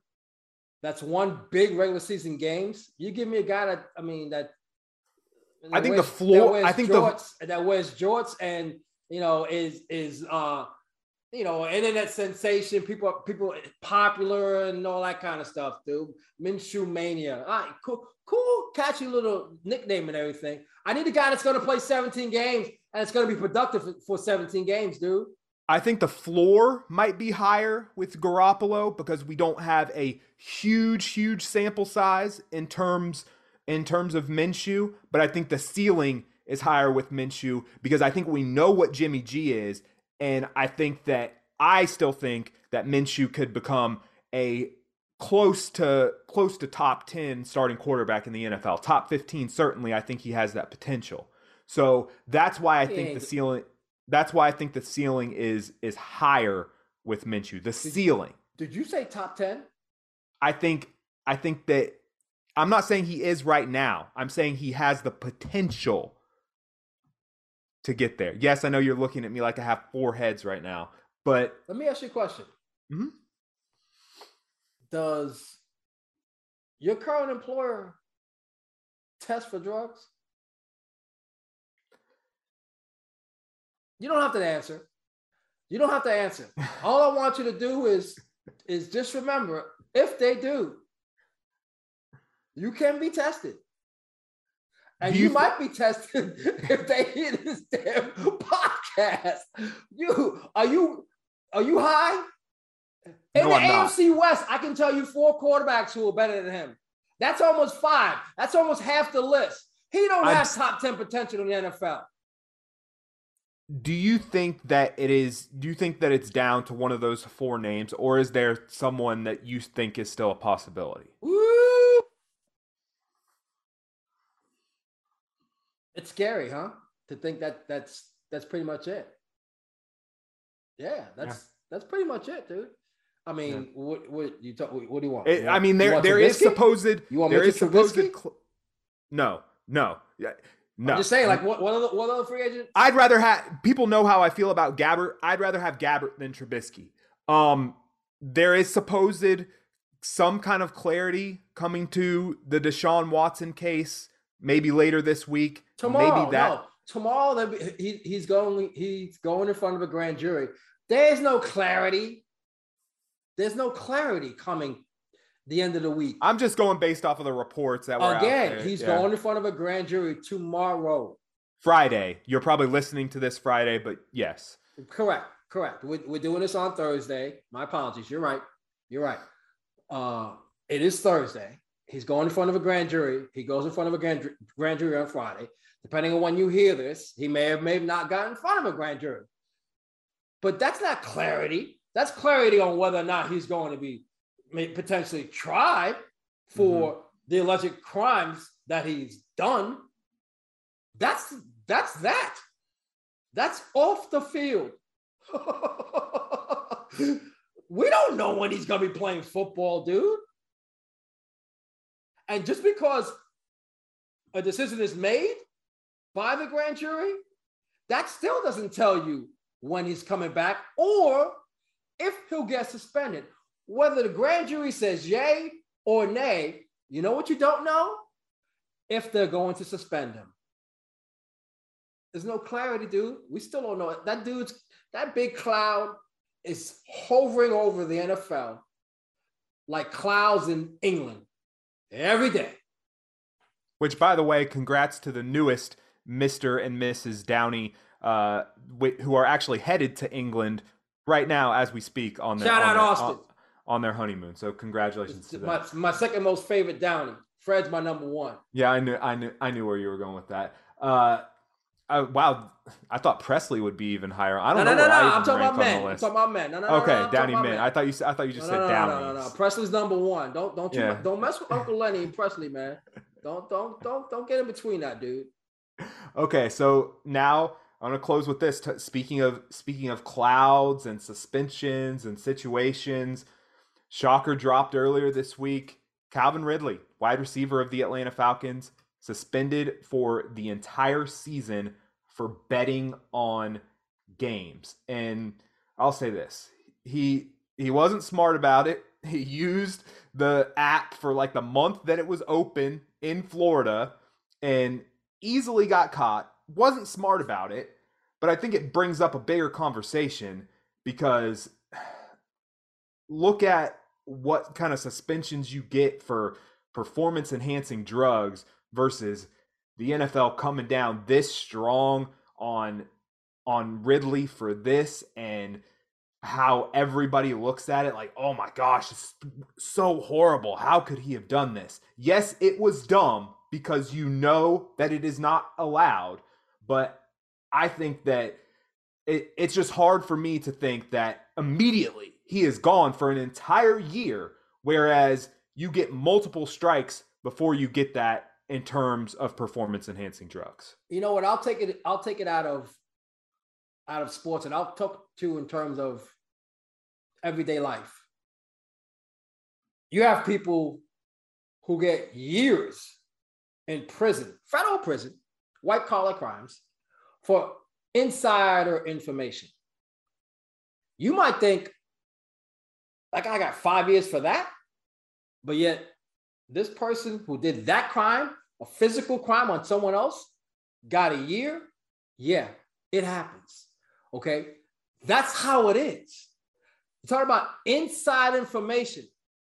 that's won big regular season games. You give me a guy that I mean that I think wears, the floor. I think jorts, the that wears jorts and you know is is uh you know internet sensation. People people popular and all that kind of stuff, dude. Minshew mania. All right, cool, cool, catchy little nickname and everything. I need a guy that's going to play 17 games and it's going to be productive for, for 17 games, dude. I think the floor might be higher with Garoppolo because we don't have a huge, huge sample size in terms in terms of Minshew, but I think the ceiling is higher with Minshew because I think we know what Jimmy G is, and I think that I still think that Minshew could become a close to close to top 10 starting quarterback in the NFL. Top 15 certainly I think he has that potential. So that's why I think the ceiling that's why I think the ceiling is is higher with Minshew. The ceiling. Did you say top 10? I think I think that I'm not saying he is right now. I'm saying he has the potential to get there. Yes, I know you're looking at me like I have four heads right now, but let me ask you a question. Mm-hmm. Does your current employer test for drugs? You don't have to answer. You don't have to answer. All I want you to do is is just remember if they do, you can be tested. And you, you might be tested if they hear this damn podcast. You are you are you high? In no, the I'm AFC not. West, I can tell you four quarterbacks who are better than him. That's almost five. That's almost half the list. He don't I'm, have top 10 potential in the NFL do you think that it is do you think that it's down to one of those four names or is there someone that you think is still a possibility Woo! It's scary huh to think that that's that's pretty much it yeah that's yeah. that's pretty much it dude I mean, yeah. what what you talk? What do you want? It, I mean, there there is supposed you want there is supposed cl- no no yeah no. I'm just saying, like, what, what other what other free agent? I'd rather have people know how I feel about Gabbert. I'd rather have Gabbert than Trubisky. Um, there is supposed some kind of clarity coming to the Deshaun Watson case, maybe later this week. Tomorrow, maybe that no. tomorrow he, he's going he's going in front of a grand jury. There's no clarity. There's no clarity coming the end of the week. I'm just going based off of the reports that were again. He's yeah. going in front of a grand jury tomorrow. Friday. You're probably listening to this Friday, but yes. Correct. Correct. We're, we're doing this on Thursday. My apologies. You're right. You're right. Uh, it is Thursday. He's going in front of a grand jury. He goes in front of a grand, grand jury on Friday. Depending on when you hear this, he may have may have not gotten in front of a grand jury. But that's not clarity. That's clarity on whether or not he's going to be may potentially tried for mm-hmm. the alleged crimes that he's done. That's that's that. That's off the field. we don't know when he's gonna be playing football, dude. And just because a decision is made by the grand jury, that still doesn't tell you when he's coming back or if he'll get suspended whether the grand jury says yay or nay, you know what you don't know? If they're going to suspend him. There's no clarity, dude. We still don't know. That dude's that big cloud is hovering over the NFL like clouds in England every day. Which, by the way, congrats to the newest Mr. and Mrs. Downey, uh, who are actually headed to England right now as we speak. On their, shout on out their, Austin. On, on their honeymoon. So congratulations to them. My, my second most favorite Downey. Fred's my number one. Yeah, I knew, I knew, I knew where you were going with that. Uh, I, wow, I thought Presley would be even higher. I don't no, know. No, no, no. I'm talking about men. I'm talking about men. No, no, okay, no, no, Downey men. I thought you said. I thought you just no, said no, Downey. No, no, no, Presley's number one. Don't don't you yeah. don't mess with Uncle Lenny and Presley, man. Don't don't don't don't get in between that, dude. Okay, so now I'm gonna close with this. Speaking of speaking of clouds and suspensions and situations, Shocker dropped earlier this week. Calvin Ridley, wide receiver of the Atlanta Falcons, suspended for the entire season for betting on games. And I'll say this. He he wasn't smart about it. He used the app for like the month that it was open in Florida and easily got caught, wasn't smart about it, but I think it brings up a bigger conversation because look at what kind of suspensions you get for performance enhancing drugs versus the NFL coming down this strong on on Ridley for this and how everybody looks at it like, oh my gosh, it's so horrible. How could he have done this? Yes, it was dumb because you know that it is not allowed, but I think that it, it's just hard for me to think that immediately he is gone for an entire year, whereas you get multiple strikes before you get that in terms of performance enhancing drugs. You know what? I'll take it. I'll take it out of out of sports, and I'll talk to in terms of everyday life. You have people who get years in prison, federal prison, white collar crimes, for insider information. You might think, like, I got five years for that, but yet this person who did that crime, a physical crime on someone else, got a year. Yeah, it happens. Okay. That's how it is. You're talking about inside information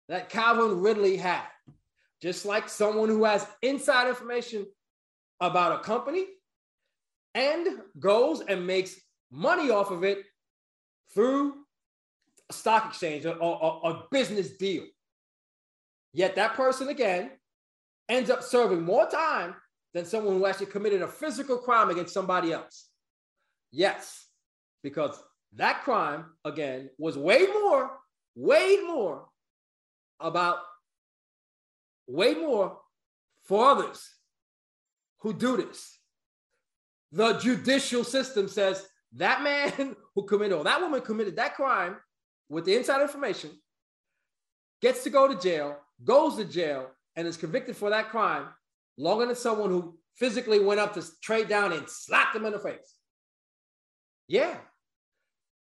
that Calvin Ridley had. Just like someone who has inside information about a company and goes and makes money off of it through a stock exchange or, a business deal. Yet that person, again, ends up serving more time than someone who actually committed a physical crime against somebody else. Yes, because that crime, again, was way more, way more about, way more for others who do this. The judicial system says that man who committed, or that woman committed that crime with the inside information gets to go to jail, goes to jail, and is convicted for that crime longer than someone who physically went up to trade down and slapped him in the face. Yeah.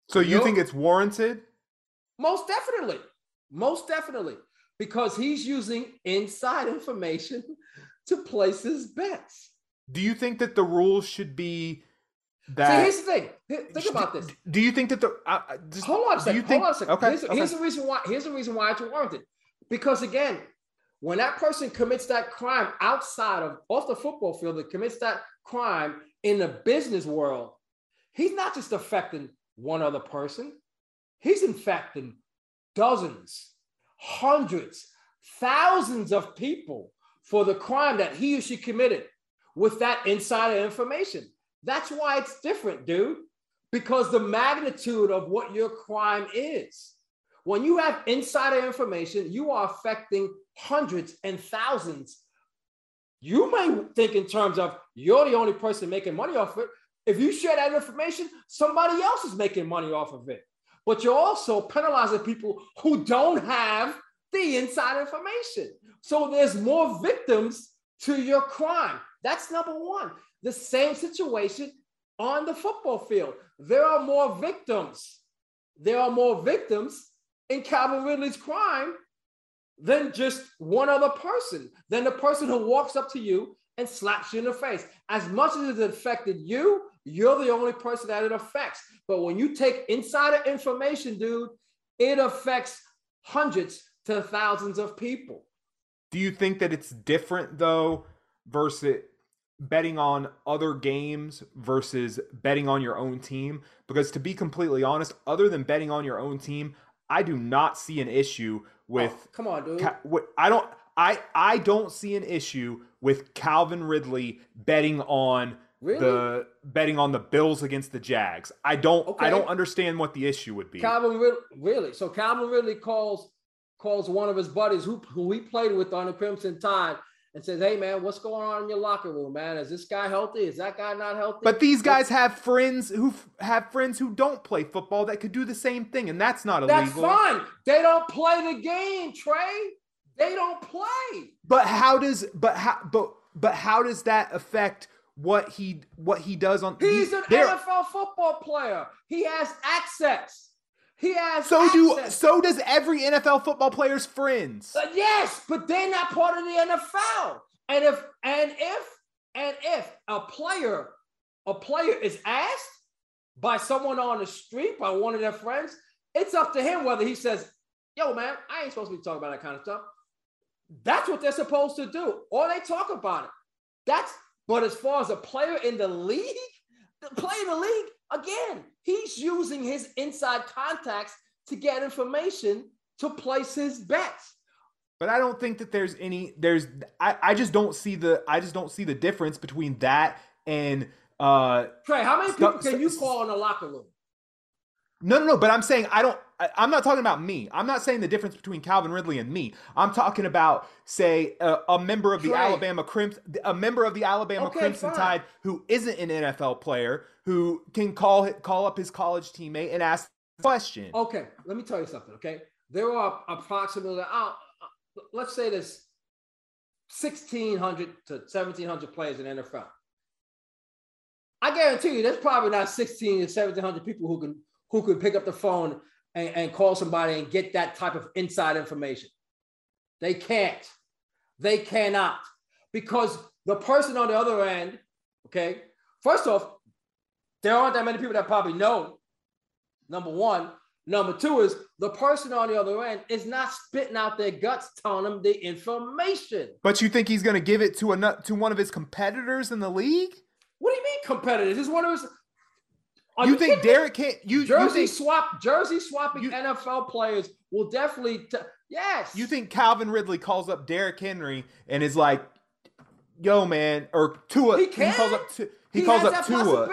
So you, think it's warranted? Most definitely. Most definitely. Because he's using inside information to place his bets. Do you think that the rules should be that? See, here's the thing. Think about this. Do you think that the? Uh, just, hold on a second. Think, hold on a second. Okay, here's, okay. here's the reason why. Here's the reason why it's warranted. Because again, when that person commits that crime outside of off the football field, that commits that crime in the business world, he's not just affecting one other person, he's infecting dozens, hundreds, thousands of people for the crime that he or she committed with that insider information. That's why it's different, dude, because the magnitude of what your crime is. When you have insider information, you are affecting hundreds and thousands. You may think in terms of you're the only person making money off it. If you share that information, somebody else is making money off of it. But you're also penalizing people who don't have the inside information. So there's more victims to your crime. That's number one. The same situation on the football field. There are more victims. There are more victims in Calvin Ridley's crime than just one other person, than the person who walks up to you and slaps you in the face. As much as it affected you, you're the only person that it affects. But when you take insider information, dude, it affects hundreds to thousands of people. Do you think that it's different though versus betting on other games versus betting on your own team? Because to be completely honest, other than betting on your own team, I do not see an issue oh, with. Oh, come on, dude. I don't. I I don't see an issue with Calvin Ridley betting on really? the betting on the Bills against the Jags. I don't. Okay. I don't understand what the issue would be. Calvin Ridley, really? So Calvin Ridley calls calls one of his buddies who who he played with on the Crimson Tide and says, "Hey man, what's going on in your locker room, man? Is this guy healthy? Is that guy not healthy?" But these guys have friends who have friends who don't play football that could do the same thing, and that's not illegal. That's fine. They don't play the game, Trey. They don't play. But how does but how but but how does that affect what he what he does on? He's he, an NFL football player. He has access. He has so access. do so does every NFL football player's friends. Uh, yes, but they're not part of the NFL. And if and if And if a player, a player is asked by someone on the street, by one of their friends, it's up to him whether he says, yo, man, I ain't supposed to be talking about that kind of stuff. That's what they're supposed to do. Or they talk about it. That's but as far as a player in the league, the player in the league, again, he's using his inside contacts to get information to place his bets. But I don't think that there's any there's I, I just don't see the I just don't see the difference between that and uh Trey, how many people can you call in the locker room? No, no, no. But I'm saying I don't. I, am not talking about me. I'm not saying the difference between Calvin Ridley and me. I'm talking about, say, a, a member of the. Alabama Crimson, a member of the Alabama okay, Crimson fine. Tide who isn't an NFL player who can call call up his college teammate and ask a question. Okay, let me tell you something. Okay, there are approximately, uh, let's say there's 1,600 to 1,700 players in NFL. I guarantee you, there's probably not 16 to 1,700 people who can who could pick up the phone and, and call somebody and get that type of inside information. They can't. They cannot. Because the person on the other end, okay, first off, there aren't that many people that probably know. Number one. Number two is the person on the other end is not spitting out their guts, telling them the information. But you think he's going to give it to a to one of his competitors in the league? What do you mean competitors? Is one of his are you, you think Derek can't? You jersey you think, swap jersey swapping you, NFL players will definitely. T- yes. You think Calvin Ridley calls up Derrick Henry and is like, "Yo, man," or Tua? He, can. he calls up. he, he calls up Tua.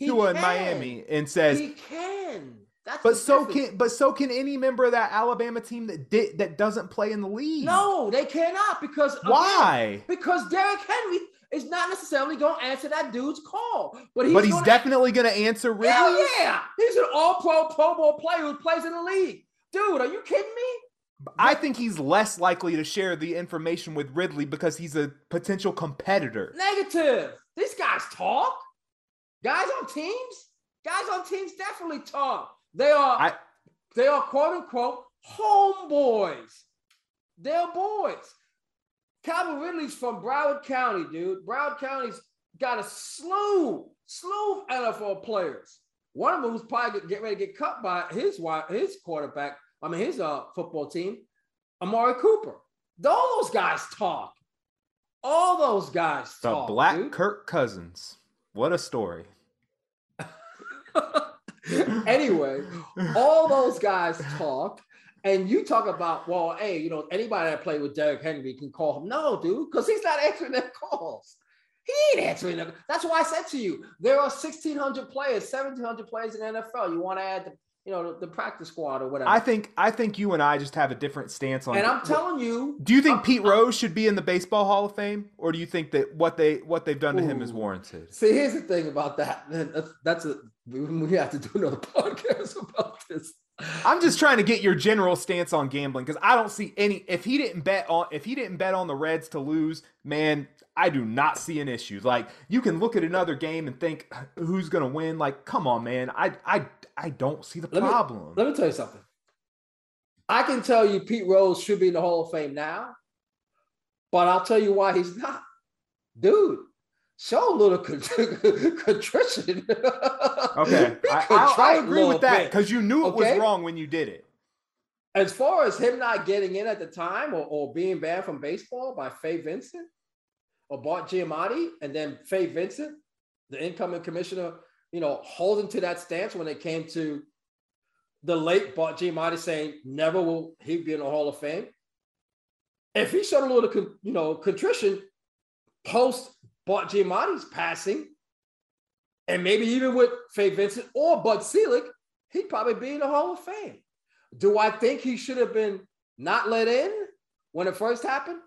Tua in Miami and says, "He can." That's but so difference. can but so can any member of that Alabama team that did that doesn't play in the league. No, they cannot because why? Again, because Derrick Henry is not necessarily going to answer that dude's call. But he's, but he's definitely going to answer Ridley. Hell yeah. He's an all pro Pro Bowl player who plays in the league. Dude, are you kidding me? I think he's less likely to share the information with Ridley because he's a potential competitor. Negative. These guys talk. Guys on teams, guys on teams definitely talk. They are I, they are quote unquote homeboys. They're boys. Calvin Ridley's from Broward County, dude. Broward County's got a slew, slew of NFL players. One of them was probably getting ready to get cut by his his quarterback. I mean, his uh, football team, Amari Cooper. All those guys talk. All those guys the talk. The Black dude. Kirk Cousins. What a story. anyway, all those guys talk. And you talk about, well, hey, you know, anybody that played with Derrick Henry can call him. No, dude, because he's not answering their calls. He ain't answering them. That's why I said to you, there are 1,600 players, 1,700 players in NFL. You want to add the, you know, the, the, practice squad or whatever. I think I think you and I just have a different stance on. And I'm telling you, do you think I'm, Pete Rose should be in the Baseball Hall of Fame, or do you think that what they what they've done to him is warranted? See, here's the thing about that. That's, that's a we have to do another podcast about this. I'm just trying to get your general stance on gambling because I don't see any. If he didn't bet on, if he didn't bet on the Reds to lose, man, I do not see an issue. Like you can look at another game and think who's going to win. Like, come on, man, I I I don't see the let problem. Me, let me tell you something. I can tell you Pete Rose should be in the Hall of Fame now, but I'll tell you why he's not, dude show a little contrition. okay, I, I, agree with that because you knew it okay? was wrong when you did it. As far as him not getting in at the time or, or being banned from baseball by Fay Vincent or Bart Giamatti, and then Fay Vincent, the incoming commissioner, you know, holding to that stance when it came to the late Bart Giamatti saying never will he be in the Hall of Fame. If he showed a little, you know, contrition post Bart Giamatti's passing, and maybe even with Fay Vincent or Bud Selig, he'd probably be in the Hall of Fame. Do I think he should have been not let in when it first happened?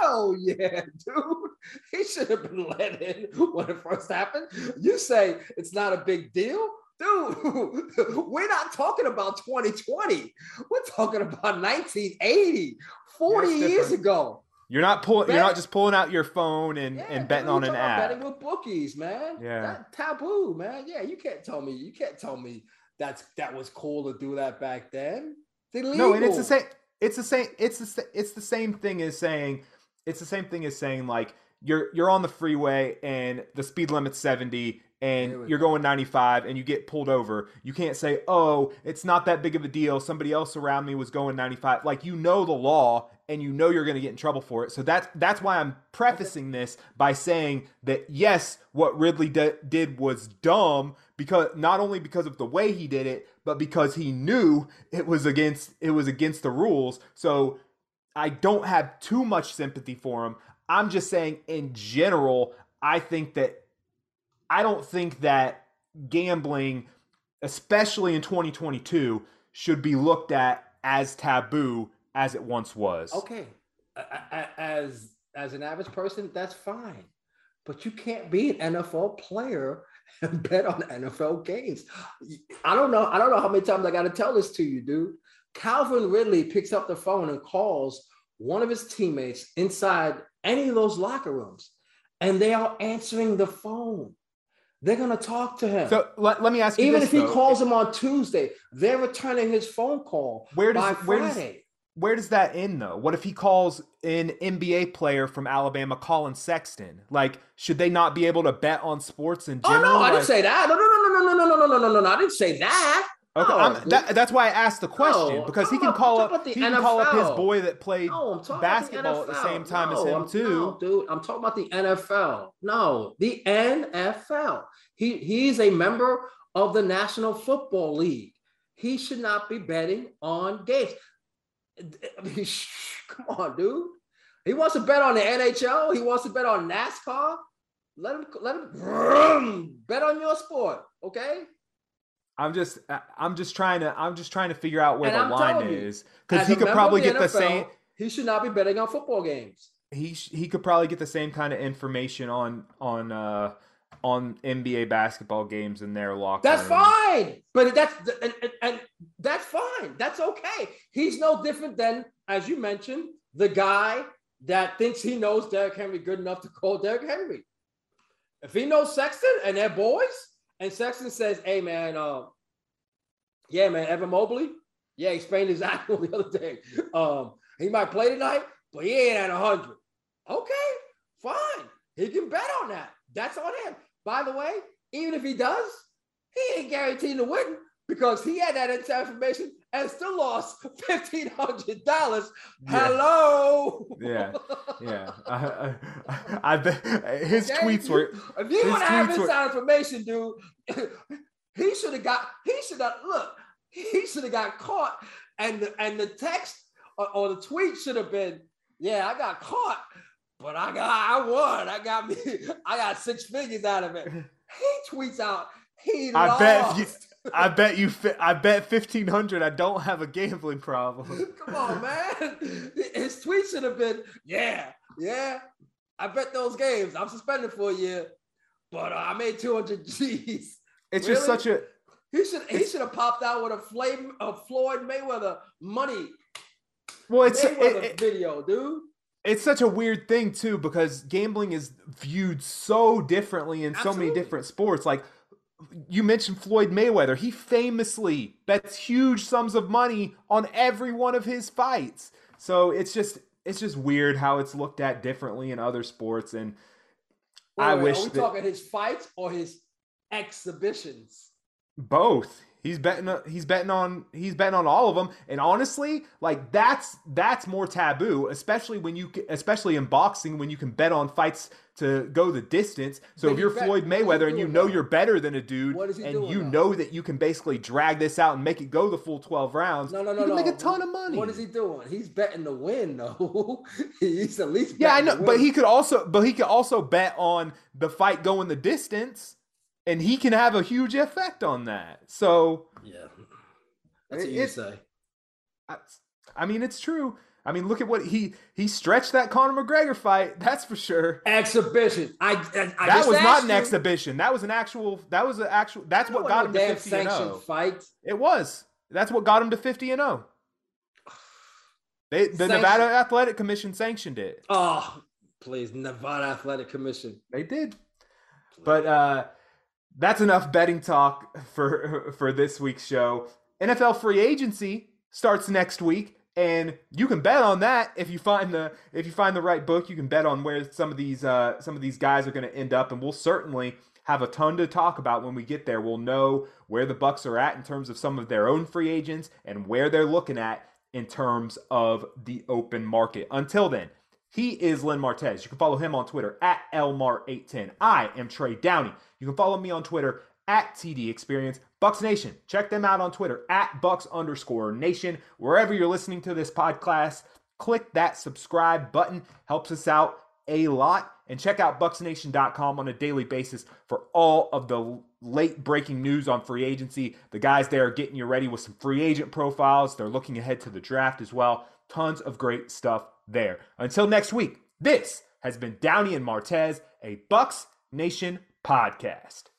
Hell yeah, dude. He should have been let in when it first happened. You say it's not a big deal. Dude, we're not talking about 2020. We're talking about 1980, 40 years ago. You're not pulling. you're not just pulling out your phone and, yeah, and betting on an app. Betting with bookies, man. Yeah, that taboo, man. Yeah, you can't tell me. You can't tell me that's that was cool to do that back then. No, and it's the same. It's the same. It's the it's the same thing as saying. It's the same thing as saying like you're you're on the freeway and the speed limit's 70 and you're going 95 and you get pulled over, you can't say, "Oh, it's not that big of a deal. Somebody else around me was going 95." Like you know the law and you know you're going to get in trouble for it. So that's that's why I'm prefacing this by saying that yes, what Ridley d- did was dumb because not only because of the way he did it, but because he knew it was against it was against the rules. So I don't have too much sympathy for him. I'm just saying in general, I think that I don't think that gambling, especially in 2022, should be looked at as taboo as it once was. Okay, as as an average person, that's fine, but you can't be an NFL player and bet on NFL games. I don't know. I don't know how many times I got to tell this to you, dude. Calvin Ridley picks up the phone and calls one of his teammates inside any of those locker rooms, and they are answering the phone. They're gonna talk to him. So let, let me ask you, even this, if he though. calls him on Tuesday, they're returning his phone call Where does by where does Friday. Where does that end though? What if he calls an NBA player from Alabama, Collin Sexton? Like, should they not be able to bet on sports in general? Oh no, I didn't say that. No, no, no, no, no, no, no, no, no, no, no, no. I didn't say that. Okay, No, I'm- that, that's why I asked the question No, because he can call up he the can call up his boy that played No, basketball about at the same time as him I'm- too. No, dude, I'm talking about the NFL. No, the NFL. He he's a member of the National Football League. He should not be betting on games. I mean, come on, dude. He wants to bet on the NHL. He wants to bet on NASCAR. Let him let him vroom, bet on your sport, okay? I'm just I'm just trying to I'm just trying to figure out where And the I'm line is because he could probably get the same He should not be betting on football games. he sh- he could probably get the same kind of information on on uh on NBA basketball games in their locker. That's room. fine, but that's and, and, and that's fine. That's okay. He's no different than, as you mentioned, the guy that thinks he knows Derrick Henry good enough to call Derrick Henry. If he knows Sexton and they're boys, and Sexton says, "Hey man, uh, yeah man, Evan Mobley, yeah, he sprained his ankle the other day. Um, he might play tonight, but he ain't at hundred. Okay, fine. He can bet on that. That's on him. By the way, even if he does, he ain't guaranteed to win because he had that inside information and still lost fifteen hundred dollars. Yeah. Hello. Yeah, yeah. I, I, I bet his Okay? tweets were If you want to have tweets were- inside information, dude, he should have got. He should have look. He should have got caught, and the, and the text or, or the tweet should have been, "Yeah, I got caught, but I got I won. I got me. I got six figures out of it." He tweets out, "He I lost." bet you I bet you I bet 1500 I don't have a gambling problem. Come on, man. His tweet should have been, "Yeah, yeah, I bet those games. I'm suspended for a year, but uh, I made 200 G's." It's Really? just such a He should he should have popped out with a flame a Floyd Mayweather money well it's Mayweather it- it- video, dude. It's such a weird thing too because gambling is viewed so differently in so many different sports. Like you mentioned Floyd Mayweather. He famously bets huge sums of money on every one of his fights. So it's just it's just weird how it's looked at differently in other sports and Wait, I wait, wish Are we that- talking his fights or his exhibitions? both he's betting he's betting on he's betting on all of them and honestly like that's that's more taboo especially when you especially in boxing when you can bet on fights to go the distance so But if you're bet- Floyd what is he Mayweather and you know you're better than a dude What is he and you though? know that you can basically drag this out and make it go the full 12 rounds No, no, you no, can no. make a ton of money What is he doing? He's betting to win, though. He's at least yeah I know but he could also but he could also bet on the fight going the distance and he can have a huge effect on that so yeah. That's what It- you it- say. I, I mean, it's true. I mean, look at what he he stretched that Conor McGregor fight. That's for sure. Exhibition. I, I, I that was not an you- exhibition. That was an actual. That was an actual. That's what got him to fifty and zero. fight. It was. That's what got him to fifty and zero. They the Sanction- Nevada Athletic Commission sanctioned it. Oh, please, Nevada Athletic Commission. They did. But uh, that's enough betting talk for for this week's show. NFL free agency starts next week. and you can bet on that if you find the if you find the right book. You can bet on where some of these uh, some of these guys are going to end up, and we'll certainly have a ton to talk about when we get there. We'll know where the Bucs are at in terms of some of their own free agents and where they're looking at in terms of the open market. Until then, he is Len Martez. You can follow him on Twitter at LMart810. I am Trey Downey. You can follow me on Twitter at TD Experience. Bucs Nation, check them out on Twitter at Bucs underscore Nation. Wherever you're listening to this podcast, click that subscribe button. Helps us out a lot. And check out bucsnation.com on a daily basis for all of the late breaking news on free agency. The guys there are getting you ready with some free agent profiles. They're looking ahead to the draft as well. Tons of great stuff there. Until next week, this has been Downey and Martez, a Bucs Nation podcast.